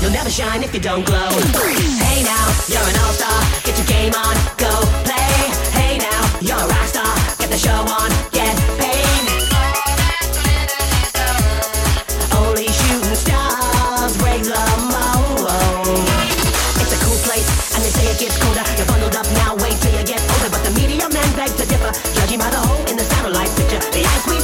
You'll never shine if you don't glow. Hey now, you're an all-star. Get your game on, go play. Hey now, you're a rock star. Get the show on, get paid. Only shooting stars break the mold. It's a cool place, and they say it gets colder. You're bundled up now, wait till you get older. But the media men beg to differ, judging by the hole in the satellite picture. The ice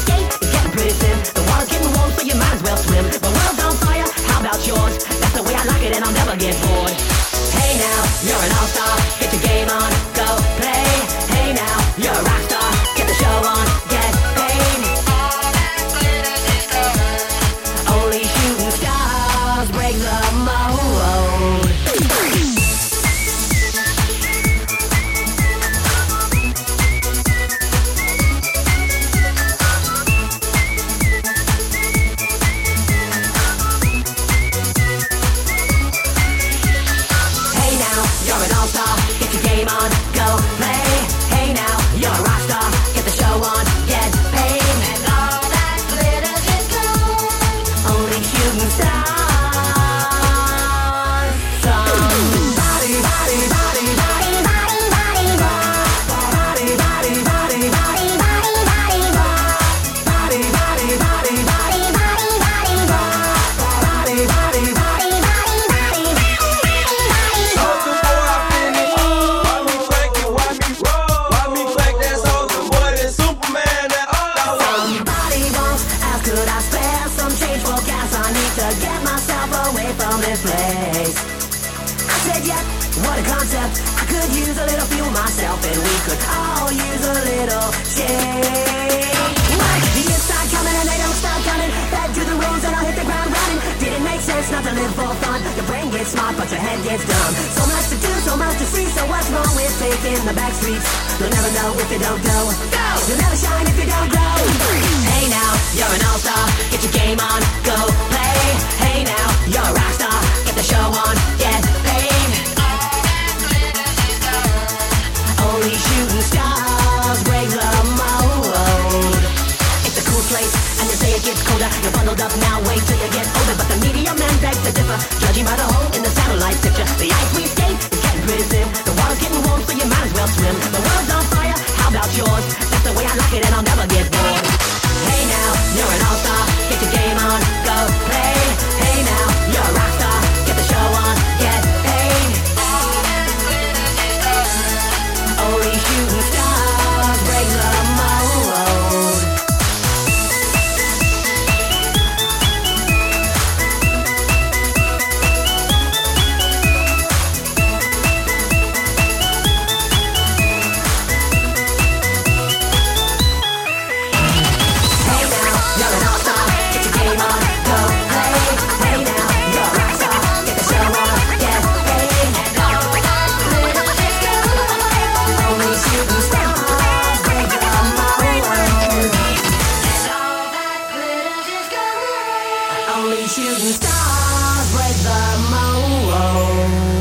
all star. Get your game on. Could I spare some change for gas? I need to get myself away from this place. I said, yeah, what a concept. I could use a little fuel myself, and we could all use a little change. What? The start coming and they don't stop coming. Back to the rules and I'll hit the ground running. Didn't make sense not to live for fun. Your brain gets smart, but your head gets dumb. So much to do, so much to see. So what's wrong with taking the back streets? You'll never know if you don't go. Go! You'll never shine if you don't glow. Hey now, you're an all-star. Get your game on, go play. Hey now, you're a rock star. Get the show on, get paid. Only shooting stars break the mold. It's a cool place, and they say it gets colder. You're bundled up now, wait till you get older. But the media men beg to differ, judging by the in shooting stars break the mold.